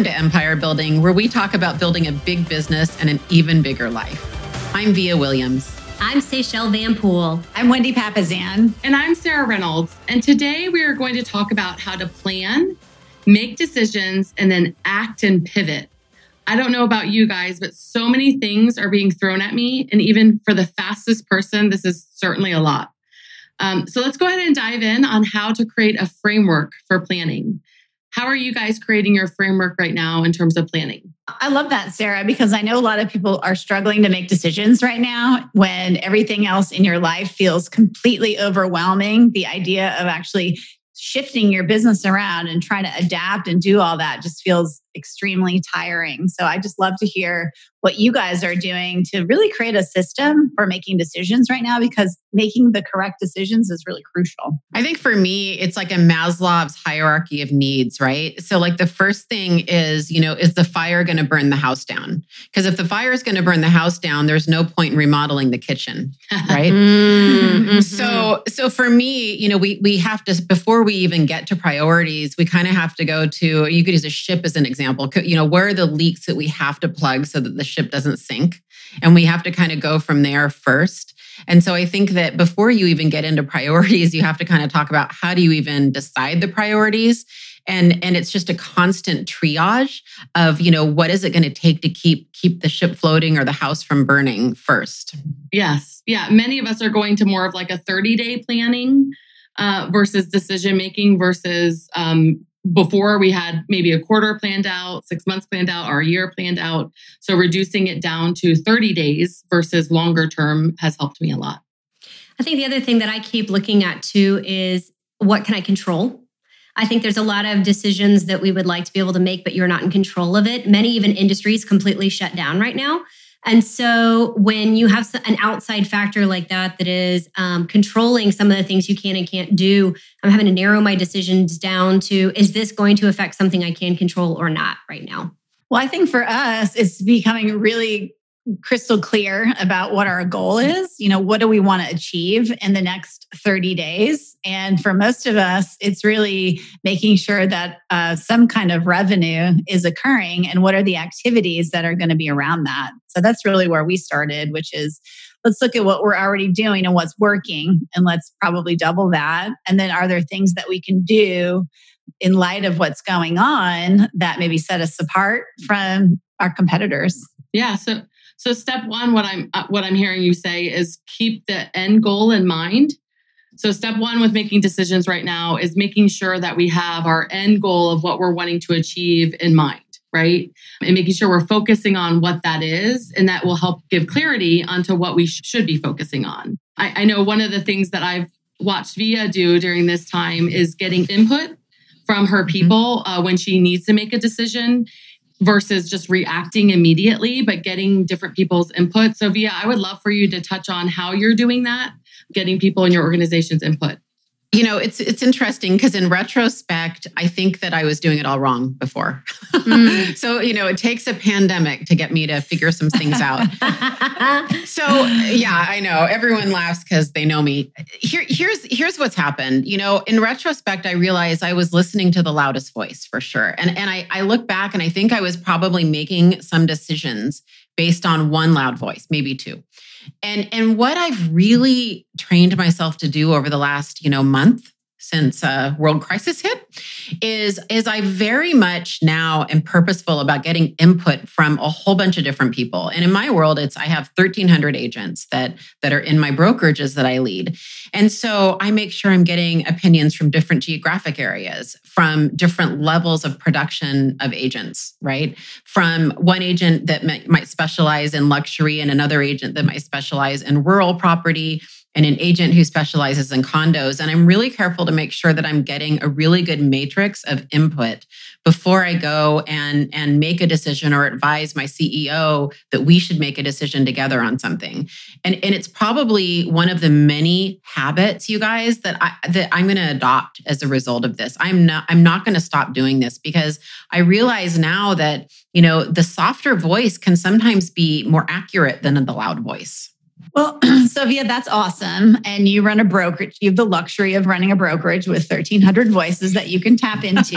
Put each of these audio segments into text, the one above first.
Welcome to Empire Building, where we talk about building a big business and an even bigger life. I'm Via Williams. I'm Seychelle Van Pool. I'm Wendy Papasan. And I'm Sarah Reynolds. And today we are going to talk about how to plan, make decisions, and then act and pivot. I don't know about you guys, but so many things are being thrown at me. And even for the fastest person, this is certainly a lot. Um, so let's go ahead and dive in on how to create a framework for planning. How are you guys creating your framework right now in terms of planning? I love that, Sarah, because I know a lot of people are struggling to make decisions right now when everything else in your life feels completely overwhelming. The idea of actually shifting your business around and trying to adapt and do all that just feels extremely tiring. So I just love to hear what you guys are doing to really create a system for making decisions right now because making the correct decisions is really crucial. I think for me, it's like a Maslow's hierarchy of needs, right? So, like the first thing is, you know, is the fire going to burn the house down? Because if the fire is going to burn the house down, there's no point in remodeling the kitchen, right? mm-hmm. So, so for me, you know, we we have to before we even get to priorities, we kind of have to go to. You could use a ship as an example. Example, you know, where are the leaks that we have to plug so that the ship doesn't sink? And we have to kind of go from there first. And so I think that before you even get into priorities, you have to kind of talk about how do you even decide the priorities? And, and it's just a constant triage of you know what is it going to take to keep keep the ship floating or the house from burning first yes yeah many of us are going to more of like a 30 day planning uh, versus decision making versus um, before we had maybe a quarter planned out, six months planned out, or a year planned out. So reducing it down to 30 days versus longer term has helped me a lot. I think the other thing that I keep looking at too is what can I control? I think there's a lot of decisions that we would like to be able to make, but you're not in control of it. Many even industries completely shut down right now. And so when you have an outside factor like that, that is um, controlling some of the things you can and can't do, I'm having to narrow my decisions down to is this going to affect something I can control or not right now? Well, I think for us, it's becoming really crystal clear about what our goal is. You know, what do we want to achieve in the next 30 days? And for most of us, it's really making sure that uh, some kind of revenue is occurring and what are the activities that are going to be around that. So that's really where we started, which is let's look at what we're already doing and what's working, and let's probably double that. And then are there things that we can do in light of what's going on that maybe set us apart from our competitors? Yeah. So so step one, what I'm uh, what I'm hearing you say is keep the end goal in mind. So step one with making decisions right now is making sure that we have our end goal of what we're wanting to achieve in mind, right? And making sure we're focusing on what that is, and that will help give clarity onto what we sh- should be focusing on. I, I know one of the things that I've watched Via do during this time is getting input from her mm-hmm. people uh, when she needs to make a decision versus just reacting immediately, but getting different people's input. So, Via, I would love for you to touch on how you're doing that, getting people in your organization's input. You know, it's it's interesting because in retrospect, I think that I was doing it all wrong before. Mm. so, you know, it takes a pandemic to get me to figure some things out. so, yeah, I know everyone laughs because they know me. Here, here's here's what's happened. You know, in retrospect, I realized I was listening to the loudest voice for sure, and and I I look back and I think I was probably making some decisions based on one loud voice, maybe two. And and what I've really trained myself to do over the last, you know, month since uh, world crisis hit is is I very much now am purposeful about getting input from a whole bunch of different people. And in my world, it's I have 1,300 agents that that are in my brokerages that I lead, and so I make sure I'm getting opinions from different geographic areas, from different levels of production of agents, right? From one agent that might specialize in luxury and another agent that might specialize in rural property and an agent who specializes in condos. And I'm really careful to make sure that I'm getting a really good matrix of input before I go and, and make a decision or advise my CEO that we should make a decision together on something. And, and it's probably one of the many habits, you guys, that I that I'm going to adopt as a result of this. I'm not I'm not going to stop doing this because I realize now that, you know, the softer voice can sometimes be more accurate than the loud voice. Well, Sophia, that's awesome. And you run a brokerage. You have the luxury of running a brokerage with 1,300 voices that you can tap into.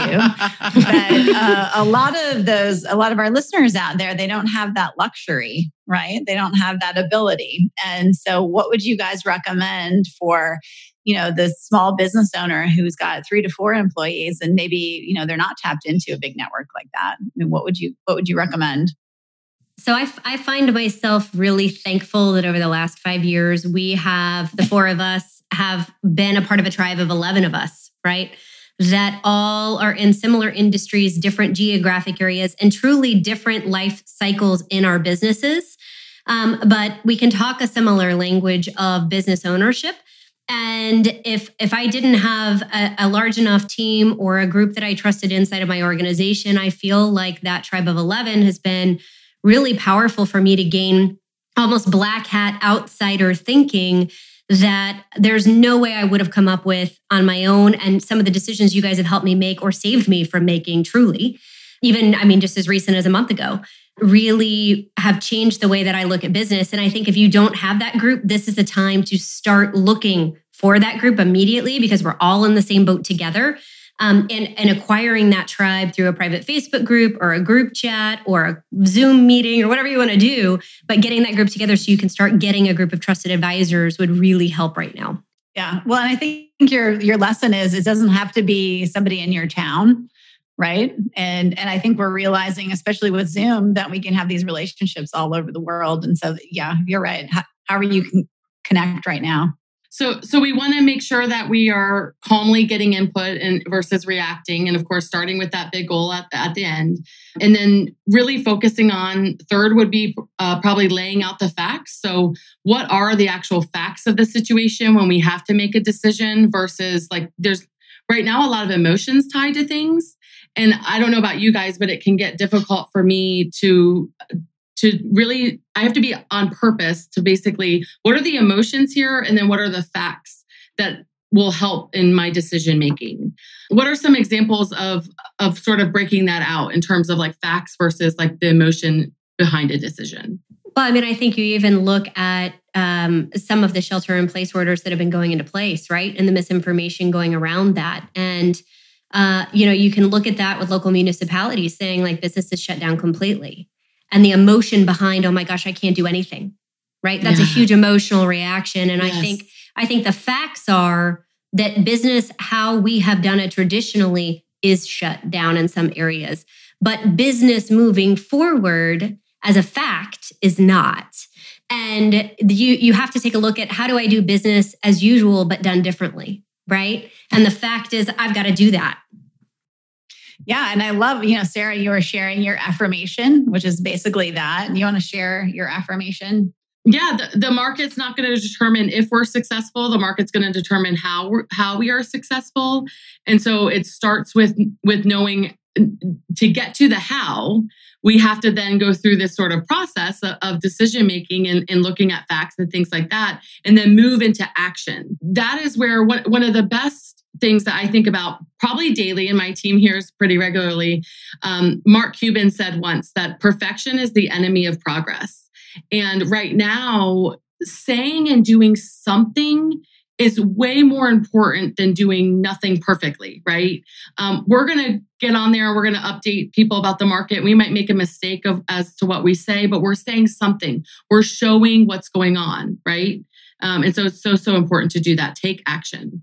but uh, a lot of those, a lot of our listeners out there, they don't have that luxury, right? They don't have that ability. And so, what would you guys recommend for you know the small business owner who's got three to four employees and maybe you know they're not tapped into a big network like that I mean, what would you what would you recommend so I, I find myself really thankful that over the last five years, we have the four of us have been a part of a tribe of 11 of us, right? That all are in similar industries, different geographic areas, and truly different life cycles in our businesses. Um, but we can talk a similar language of business ownership. And if if I didn't have a, a, large enough team or a group that I trusted inside of my organization, I feel like that tribe of 11 has been really powerful for me to gain almost black hat outsider thinking that there's no way I would have come up with on my own. And some of the decisions you guys have helped me make or saved me from making truly, even, I mean, just as recent as a month ago, really have changed the way that I look at business. And I think if you don't have that group, this is the time to start looking for that group immediately because we're all in the same boat together um, and, and acquiring that tribe through a private Facebook group or a group chat or a Zoom meeting or whatever you want to do. But getting that group together so you can start getting a group of trusted advisors would really help right now. Yeah. Well, and I think your your lesson is it doesn't have to be somebody in your town right and and i think we're realizing especially with zoom that we can have these relationships all over the world and so yeah you're right how, you can connect right now so, so we want to make sure that we are calmly getting input and versus reacting, and of course, starting with that big goal at the, at the end, and then really focusing on. Third would be uh, probably laying out the facts. So, what are the actual facts of the situation when we have to make a decision versus like there's right now a lot of emotions tied to things, and I don't know about you guys, but it can get difficult for me to to really i have to be on purpose to basically what are the emotions here? And then what are the facts that will help in my decision making? What are some examples of of sort of breaking that out in terms of like facts versus like the emotion behind a decision? Well i mean i think you even look at um, some of the shelter in place orders that have been going into place right? And the misinformation going around that. And uh, you know you can look at that with local municipalities saying like business is shut down completely and the emotion behind oh my gosh i can't do anything right? That's yeah. a huge emotional reaction. And yes. i think i think the facts are that business how we have done it traditionally is shut down in some areas. But business moving forward as a fact is not. And you you have to take a look at how do i do business as usual but done differently right? And the fact is i've got to do that yeah. And I love, you know, Sarah, you were sharing your affirmation, which is basically that. You want to share your affirmation? Yeah, the, the market's not going to determine if we're successful. The market's going to determine how how we are successful, and so it starts with with knowing to get to the how. We have to then go through this sort of process of, of decision making and, and looking at facts and things like that, and then move into action. That is where one, one of the best things that I think about probably daily, and my team hears pretty regularly. Um, Mark Cuban said once that perfection is the enemy of progress. And right now, saying and doing something is way more important than doing nothing perfectly, right? Um, we're going to get on there. We're going to update people about the market. We might make a mistake of as to what we say, but we're saying something. We're showing what's going on, right? Um, and so it's so so important to do that. Take action.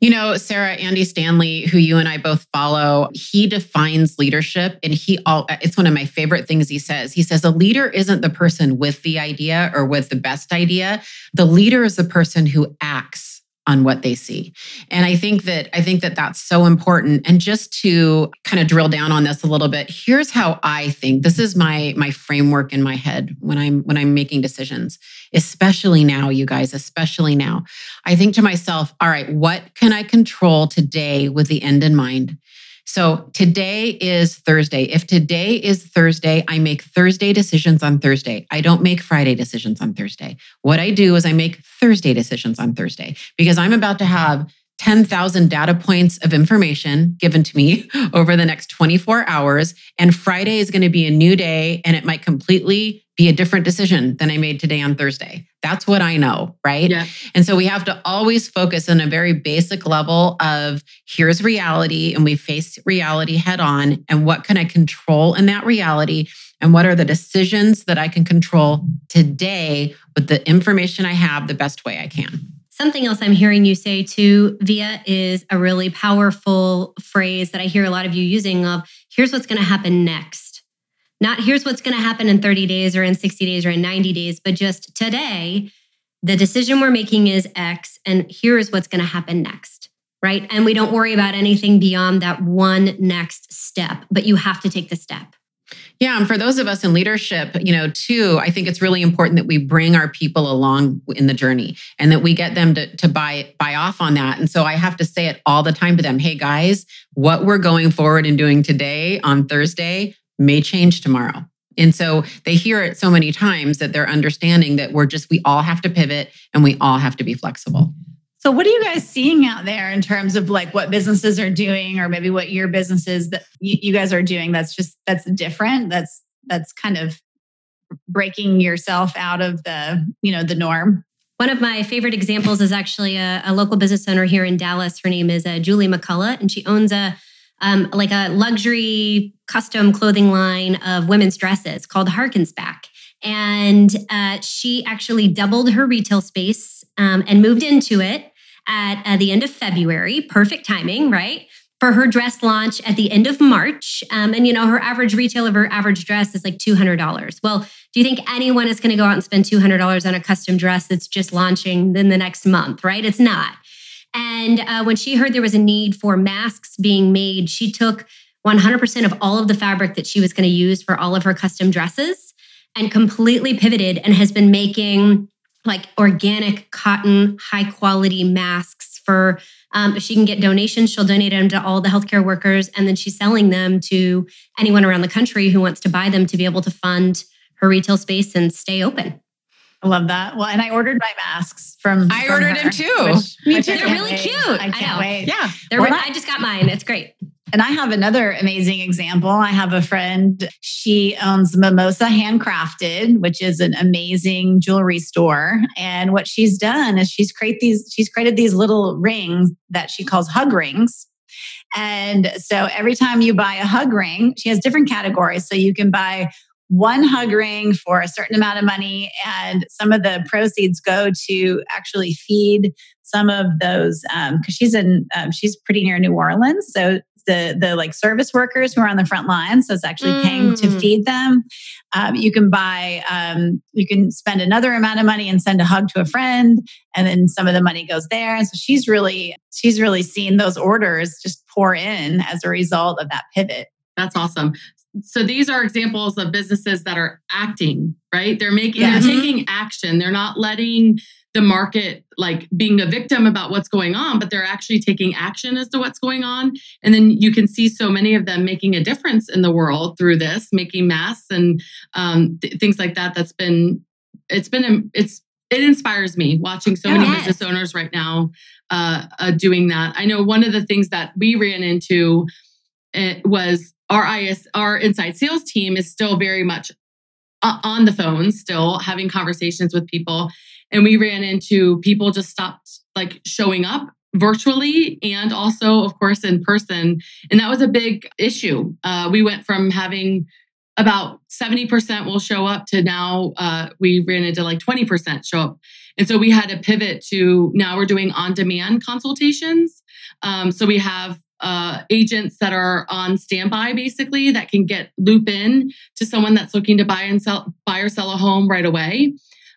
You know, Sarah, Andy Stanley, who you and I both follow, he defines leadership and he all it's one of my favorite things he says. He says a leader isn't the person with the idea or with the best idea. The leader is the person who acts on what they see. And I think that I think that that's so important and just to kind of drill down on this a little bit, here's how I think. This is my my framework in my head when I'm when I'm making decisions, especially now you guys, especially now. I think to myself, all right, what can I control today with the end in mind? So today is Thursday. If today is Thursday, I make Thursday decisions on Thursday. I don't make Friday decisions on Thursday. What I do is I make Thursday decisions on Thursday because I'm about to have 10,000 data points of information given to me over the next 24 hours. And Friday is going to be a new day and it might completely be a different decision than I made today on Thursday. That's what I know, right? Yeah. And so we have to always focus on a very basic level of here's reality, and we face reality head on. And what can I control in that reality? And what are the decisions that I can control today with the information I have the best way I can? Something else I'm hearing you say too, Via, is a really powerful phrase that I hear a lot of you using of here's what's going to happen next. Not here's what's going to happen in 30 days or in 60 days or in 90 days, but just today, the decision we're making is X, and here's what's going to happen next. Right. And we don't worry about anything beyond that one next step, but you have to take the step. Yeah, and for those of us in leadership, you know, too, I think it's really important that we bring our people along in the journey and that we get them to, to buy buy off on that. And so I have to say it all the time to them. Hey guys, what we're going forward and doing today on Thursday may change tomorrow. And so they hear it so many times that they're understanding that we're just we all have to pivot and we all have to be flexible. So, what are you guys seeing out there in terms of like what businesses are doing, or maybe what your businesses that you, you guys are doing that's just that's different? That's that's kind of breaking yourself out of the you know the norm. One of my favorite examples is actually a, a local business owner here in Dallas. Her name is uh, Julie McCullough, and she owns a um, like a luxury custom clothing line of women's dresses called Harkins Back. And uh, she actually doubled her retail space um, and moved into it at, at the end of February. Perfect timing, right? For her dress launch at the end of March. Um, and, you know, her average retail of her average dress is like $200. Well, do you think anyone is going to go out and spend $200 on a custom dress that's just launching in the next month, right? It's not. And uh, when she heard there was a need for masks being made, she took 100% of all of the fabric that she was going to use for all of her custom dresses and completely pivoted and has been making like organic cotton, high quality masks for. Um, if she can get donations, she'll donate them to all the healthcare workers, and then she's selling them to anyone around the country who wants to buy them to be able to fund her retail space and stay open. I love that. Well, and I ordered my masks from. I from ordered her, them too. which- Me which too. They're really wait. cute. I I can't know. wait. Yeah. They're, Well, I just got mine. It's great. And I have another amazing example. I have a friend, she owns Mimosa Handcrafted, which is an amazing jewelry store. And what she's done is she's create these, she's created these little rings that she calls hug rings. And so every time you buy a hug ring, she has different categories. So you can buy one hug ring for a certain amount of money, and some of the proceeds go to actually feed some of those because she's in um, she's pretty near New Orleans, so the the like service workers who are on the front line. So it's actually paying to Mm. feed them. Um, you can buy um, you can spend another amount of money and send a hug to a friend, and then some of the money goes there. And so she's really she's really seen those orders just pour in as a result of that pivot. That's awesome. So these are examples of businesses that are acting, right? They're making, Yeah. they're taking action. They're not letting the market like being a victim about what's going on, but they're actually taking action as to what's going on. And then you can see so many of them making a difference in the world through this, making masks and um, th- things like that. That's been, it's been, it's, it inspires me watching so many Yes. business owners right now uh, uh, doing that. I know one of the things that we ran into it was our IS, our inside sales team is still very much on the phone, still having conversations with people. And we ran into people just stopped like showing up virtually and also, of course, in person. And that was a big issue. Uh, we went from having about 70% will show up to now uh, we ran into like 20% show up. And so we had to pivot to now we're doing on demand consultations. Um, so we have uh, agents that are on standby basically that can get loop in to someone that's looking to buy and sell, buy or sell a home right away.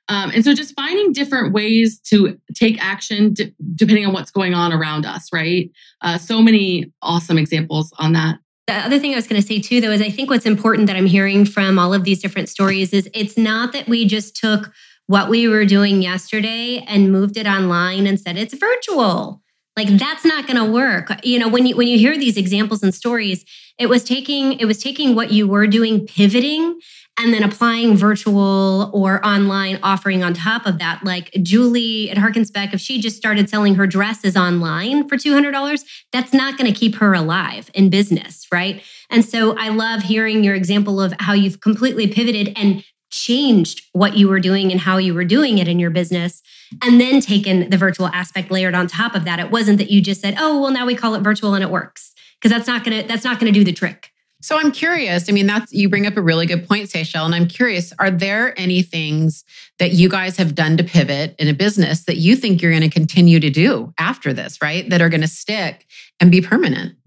Um, and so just finding different ways to take action d- depending on what's going on around us, right? Uh, so many awesome examples on that. The other thing I was going to say too, though, is I think what's important that I'm hearing from all of these different stories is it's not that we just took what we were doing yesterday and moved it online and said it's virtual. Like that's not going to work. You know, when you when you hear these examples and stories, it was taking it was taking what you were doing, pivoting, and then applying virtual or online offering on top of that. Like Julie at Harkensbeck, if she just started selling her dresses online for $200, that's not going to keep her alive in business, right? And so I love hearing your example of how you've completely pivoted and changed what you were doing and how you were doing it in your business and then taken the virtual aspect layered on top of that it wasn't that you just said oh well now we call it virtual and it works because that's not going to that's not going to do the trick so I'm curious. I mean, that's you bring up a really good point, Seychelle. And I'm curious, are there any things that you guys have done to pivot in a business that you think you're going to continue to do after this, right? That are going to stick and be permanent?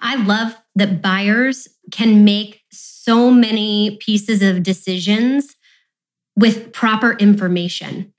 I love that buyers can make so many pieces of decisions with proper information.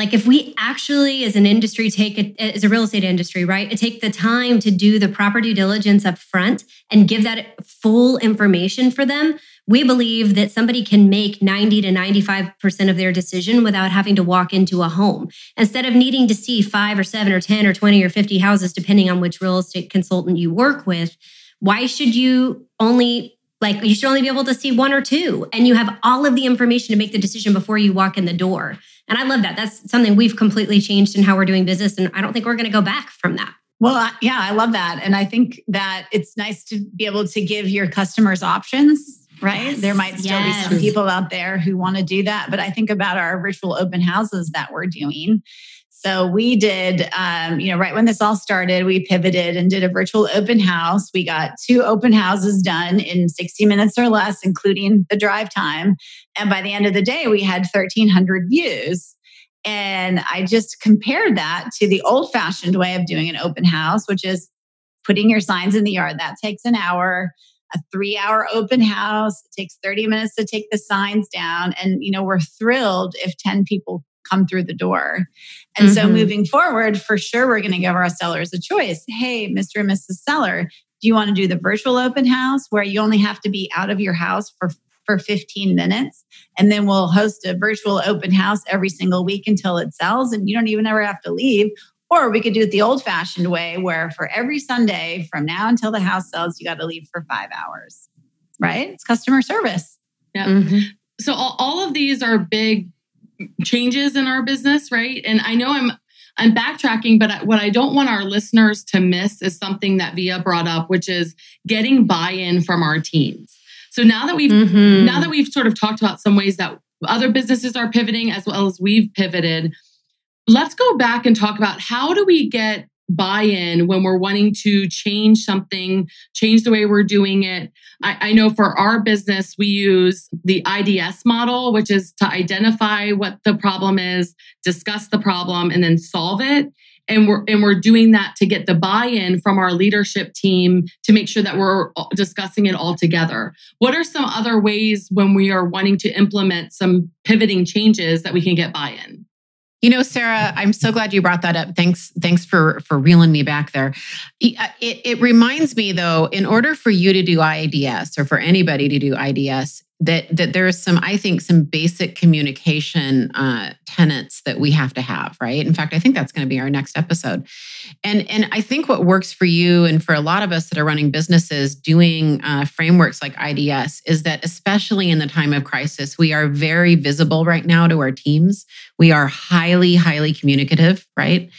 Like if we actually, as an industry, take it as a real estate industry, right, take the time to do the proper due diligence up front and give that full information for them, we believe that somebody can make 90 to 95% of their decision without having to walk into a home. Instead of needing to see five or seven or 10 or 20 or 50 houses, depending on which real estate consultant you work with, why should you only like you should only be able to see one or two and you have all of the information to make the decision before you walk in the door and I love that. That's something we've completely changed in how we're doing business. And I don't think we're going to go back from that. Well, yeah, I love that. And I think that it's nice to be able to give your customers options, right? Yes, there might still yes. be some people out there who want to do that. But I think about our virtual open houses that we're doing. So we did, um, you know, right when this all started, we pivoted and did a virtual open house. We got two open houses done in 60 minutes or less, including the drive time. And by the end of the day, we had 1,300 views. And I just compared that to the old fashioned way of doing an open house, which is putting your signs in the yard. That takes an hour. A three hour open house. It takes 30 minutes to take the signs down. And, you know, we're thrilled if 10 people come through the door. And mm-hmm. so moving forward, for sure, we're going to give our sellers a choice. Hey, Mr. and Mrs. Seller, do you want to do the virtual open house where you only have to be out of your house for for 15 minutes and then we'll host a virtual open house every single week until it sells and you don't even ever have to leave or we could do it the old fashioned way where for every Sunday from now until the house sells you got to leave for 5 hours right it's customer service yeah mm-hmm. so all, all of these are big changes in our business, right? And I know I'm I'm backtracking, but what I don't want our listeners to miss is something that Via brought up, which is getting buy-in from our teams. So now that we've mm-hmm. now that we've sort of talked about some ways that other businesses are pivoting as well as we've pivoted, let's go back and talk about how do we get buy in when we're wanting to change something, change the way we're doing it. I, I, know for our business, we use the IDS model, which is to identify what the problem is, discuss the problem, and then solve it. And we're, and we're doing that to get the buy in from our leadership team to make sure that we're discussing it all together. What are some other ways when we are wanting to implement some pivoting changes that we can get buy in? You know, Sarah, I'm so glad you brought that up. Thanks, thanks for for reeling me back there. Uh, it, it reminds me, though, in order for you to do IDS or for anybody to do IDS, that that there is some i think some basic communication uh, tenets that we have to have right? In fact i think that's going to be our next episode. And and i think what works for you and for a lot of us that are running businesses doing uh, frameworks like ids is that especially in the time of crisis we are very visible right now to our teams. We are highly highly communicative right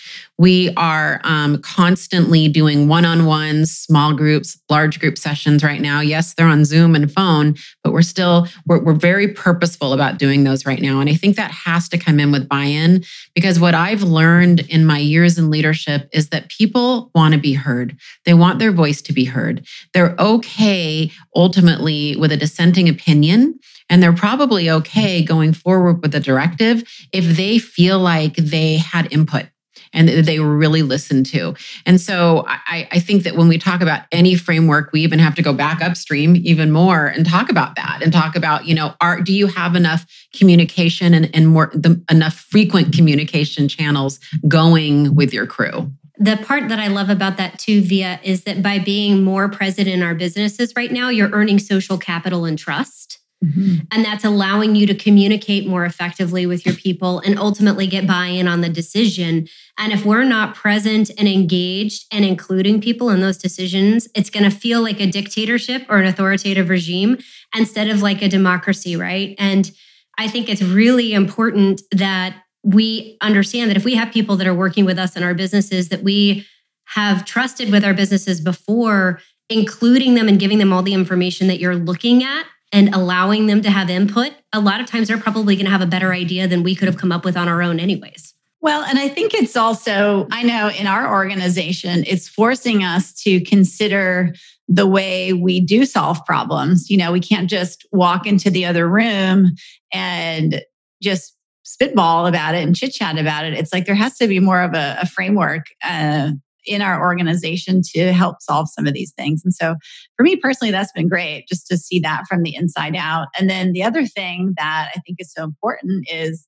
we are um, constantly doing one on ones, small groups, large group sessions right now. Yes, they're on Zoom and phone, but we're still, we're, we're very purposeful about doing those right now. And I think that has to come in with buy in because what I've learned in my years in leadership is that people want to be heard. They want their voice to be heard. They're okay ultimately with a dissenting opinion. And they're probably okay going forward with a directive if they feel like they had input and that they were really listened to. And so I, I think that when we talk about any framework, we even have to go back upstream even more and talk about that and talk about, you know, are do you have enough communication and, and more the, enough frequent communication channels going with your crew? the part that I love about that too, Via, is that by being more present in our businesses right now, you're earning social capital and trust. Mm-hmm. And that's allowing you to communicate more effectively with your people and ultimately get buy in on the decision. And if we're not present and engaged and including people in those decisions, it's going to feel like a dictatorship or an authoritative regime instead of like a democracy, right? And I think it's really important that we understand that if we have people that are working with us in our businesses that we have trusted with our businesses before, including them and giving them all the information that you're looking at and allowing them to have input, a lot of times they're probably going to have a better idea than we could have come up with on our own, anyways. Well, and I think it's also, I know in our organization, it's forcing us to consider the way we do solve problems. You know, we can't just walk into the other room and just spitball about it and chit chat about it. It's like there has to be more of a, a framework uh, in our organization to help solve some of these things. And so for me personally, that's been great just to see that from the inside out. And then the other thing that I think is so important is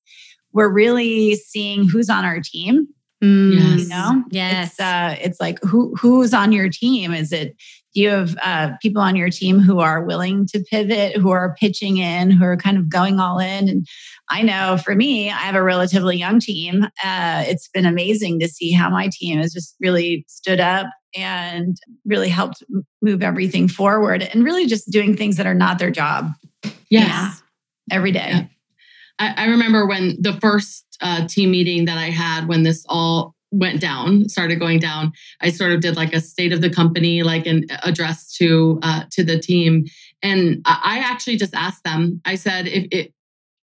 we're really seeing who's on our team. Mm, yes. You know, yes. It's, uh, it's like who who's on your team? Is it do you have uh, people on your team who are willing to pivot, who are pitching in, who are kind of going all in? And I know for me, I have a relatively young team. Uh, it's been amazing to see how my team has just really stood up and really helped move everything forward and really just doing things that are not their job. Yes. Yeah, every day. Yeah. I, I, remember when the first uh, team meeting that I had when this all went down started going down i sort of did like a state of the company like an address to uh, to the team and i actually just asked them i said if it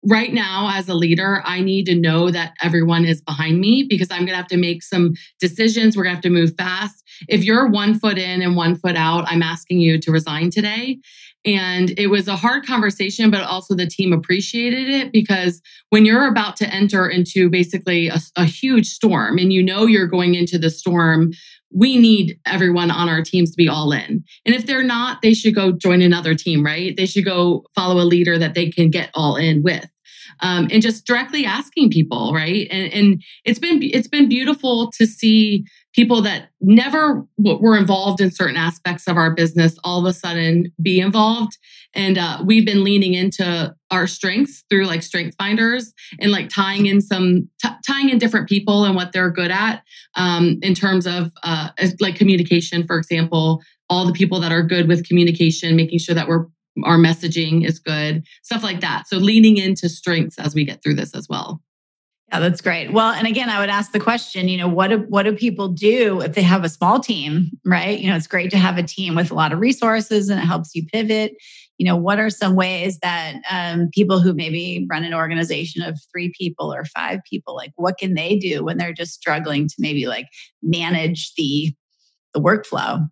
right now as a leader i need to know that everyone is behind me because i'm going to have to make some decisions we're going to have to move fast if you're one foot in and one foot out i'm asking you to resign today and it was a hard conversation, but also the team appreciated it because when you're about to enter into basically a, a, huge storm and you know you're going into the storm, we need everyone on our teams to be all in. And if they're not, they should go join another team, right? They should go follow a leader that they can get all in with um, and just directly asking people, right? And, and it's been it's been beautiful to see people that never were involved in certain aspects of our business all of a sudden be involved and uh, we've been leaning into our strengths through like strength finders and like tying in some t- tying in different people and what they're good at um, in terms of uh, like communication for example all the people that are good with communication making sure that we're our messaging is good, stuff like that. So leaning into strengths as we get through this as well. Yeah, that's great. Well, and again, I would ask the question, you know, what do, what do people do if they have a small team, right? You know, it's great to have a team with a lot of resources and it helps you pivot. You know, what are some ways that um, people who maybe run an organization of three people or five people, like what can they do when they're just struggling to maybe like manage the the workflow?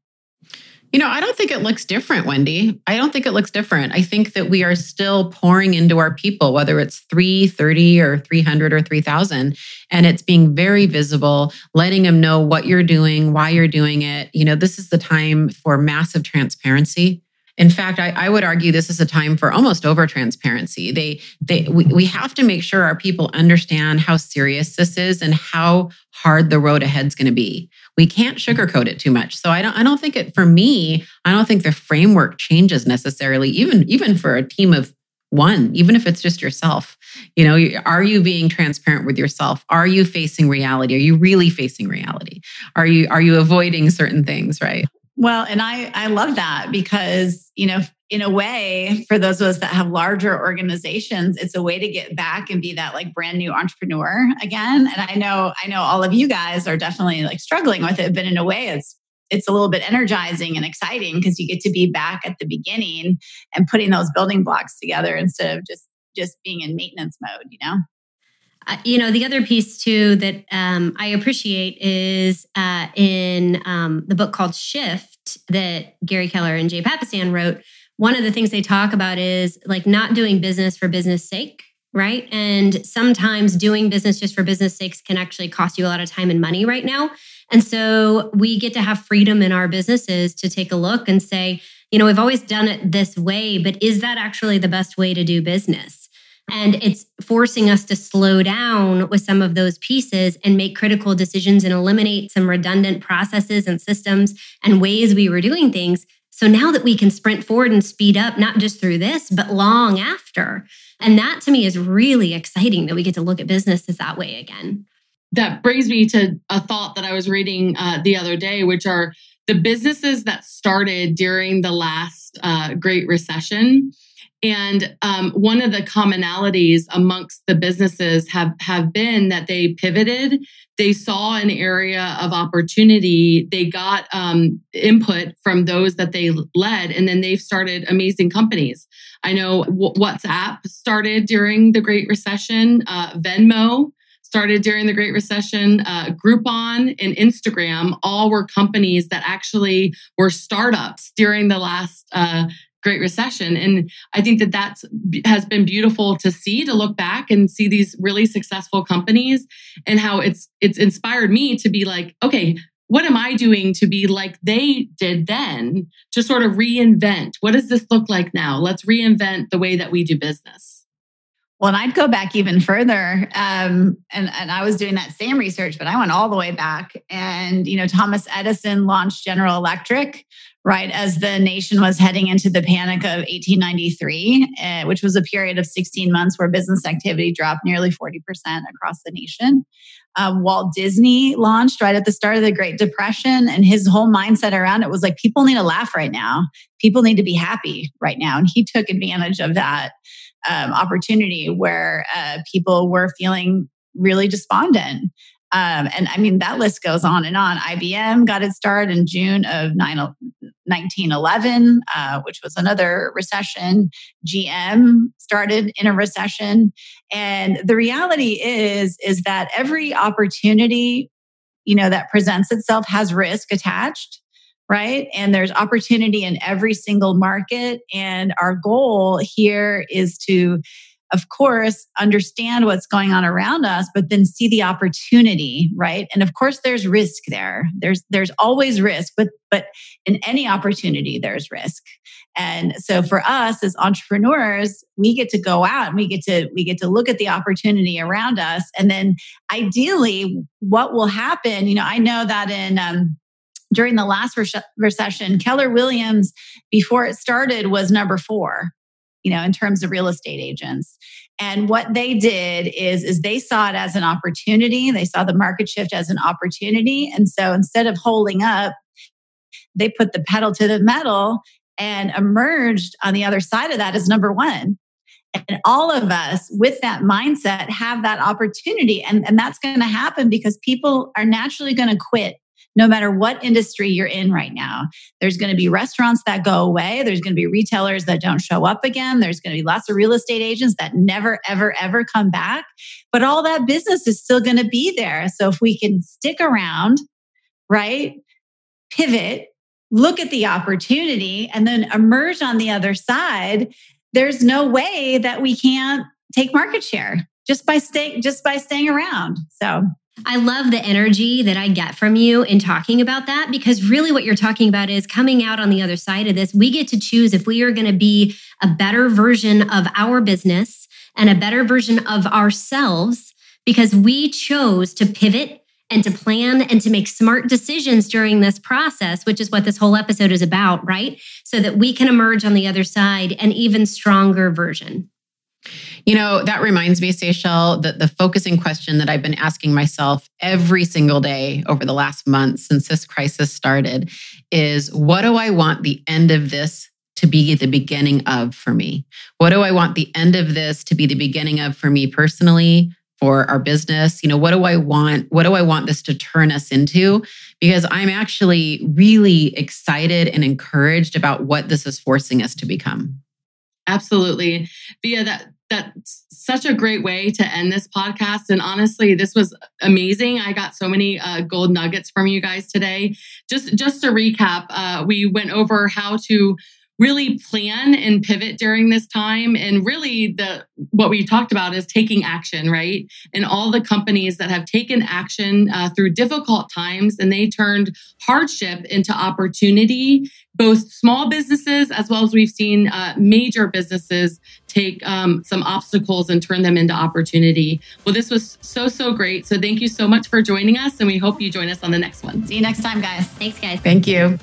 You know, I don't think it looks different, Wendy. I don't think it looks different. I think that we are still pouring into our people, whether it's 330 or 300 or 3000, and it's being very visible, letting them know what you're doing, why you're doing it. You know, this is the time for massive transparency. In fact, I, I, would argue this is a time for almost over transparency. They, they, we, we have to make sure our people understand how serious this is and how hard the road ahead is going to be. We can't sugarcoat it too much. So I don't, I don't think it. For me, I don't think the framework changes necessarily. Even, even for a team of one, even if it's just yourself. You know, are you being transparent with yourself? Are you facing reality? Are you really facing reality? Are you, are you avoiding certain things? Right. Well, and I I love that because, you know, in a way, for those of us that have larger organizations, it's a way to get back and be that like brand new entrepreneur again. And I know, I know all of you guys are definitely like struggling with it, but in a way, it's it's a little bit energizing and exciting because you get to be back at the beginning and putting those building blocks together instead of just just being in maintenance mode, you know? Uh, you know, the other piece too that um, I appreciate is uh, in um, the book called Shift that Gary Keller and Jay Papasan wrote. One of the things they talk about is like not doing business for business sake, right? And sometimes doing business just for business sakes can actually cost you a lot of time and money right now. And so we get to have freedom in our businesses to take a look and say, you know, we've always done it this way, but is that actually the best way to do business? And it's forcing us to slow down with some of those pieces and make critical decisions and eliminate some redundant processes and systems and ways we were doing things. So now that we can sprint forward and speed up, not just through this, but long after. And that to me is really exciting that we get to look at businesses that way again. That brings me to a thought that I was reading uh, the other day, which are the businesses that started during the last uh, Great Recession And um, one of the commonalities amongst the businesses have, have been that they pivoted. They saw an area of opportunity. They got um, input from those that they led, and then they've started amazing companies. I know WhatsApp started during the Great Recession, uh, Venmo started during the Great Recession, uh, Groupon and Instagram all were companies that actually were startups during the last uh, Great Recession. And I think that that's has been beautiful to see to look back and see these really successful companies and how it's it's inspired me to be like, okay, what am I doing to be like they did then to sort of reinvent? What does this look like now? Let's reinvent the way that we do business. Well, and I'd go back even further. Um, and, and I was doing that same research, but I went all the way back. And, you know, Thomas Edison launched General Electric right as the nation was heading into the panic of 1893, uh, which was a period of 16 months where business activity dropped nearly 40% across the nation. Um, Walt Disney launched right at the start of the Great Depression, and his whole mindset around it was like, people need to laugh right now. People need to be happy right now. And he took advantage of that um, opportunity where uh, people were feeling really despondent. Um, and I mean, that list goes on and on. IBM got its start in June of 9, 1911, uh, which was another recession. GM started in a recession. And the reality is, is that every opportunity, you know, that presents itself has risk attached right? And there's opportunity in every single market. And our goal here is to, of course, understand what's going on around us, but then see the opportunity, right? And of course, there's risk there. There's there's always risk, but but in any opportunity, there's risk. And so for us as entrepreneurs, we get to go out and we get to we get to look at the opportunity around us, and then ideally, what will happen? You know, I know that in um, during the last re- recession, Keller Williams, before it started, was number four, you know, in terms of real estate agents. And what they did is, is they saw it as an opportunity. They saw the market shift as an opportunity. And so instead of holding up, they put the pedal to the metal and emerged on the other side of that as number one. And all of us with that mindset have that opportunity. And, and that's going to happen because people are naturally going to quit no matter what industry you're in right now. There's going to be restaurants that go away. There's going to be retailers that don't show up again. There's going to be lots of real estate agents that never, ever, ever come back. But all that business is still going to be there. So if we can stick around, right, pivot, look at the opportunity, and then emerge on the other side, there's no way that we can't take market share just by staying just by staying around. So I love the energy that I get from you in talking about that because really what you're talking about is coming out on the other side of this. We get to choose if we are going to be a better version of our business and a better version of ourselves because we chose to pivot and to plan and to make smart decisions during this process, which is what this whole episode is about, right? So that we can emerge on the other side an even stronger version. You know, that reminds me, Seychelle, that the focusing question that I've been asking myself every single day over the last month since this crisis started is what do I want the end of this to be the beginning of for me? What do I want the end of this to be the beginning of for me personally, for our business? You know, what do I want? What do I want this to turn us into? Because I'm actually really excited and encouraged about what this is forcing us to become. Absolutely. Via that such a great way to end this podcast. And honestly, this was amazing. I got so many uh, gold nuggets from you guys today. Just just to recap, uh, we went over how to really plan and pivot during this time. And really the what we talked about is taking action right? And all the companies that have taken action uh, through difficult times and they turned hardship into opportunity both small businesses as well as we've seen uh, major businesses take um, some obstacles and turn them into opportunity. Well this was so so great. So thank you so much for joining us and we hope you join us on the next one. See you next time guys. Thanks guys. Thank you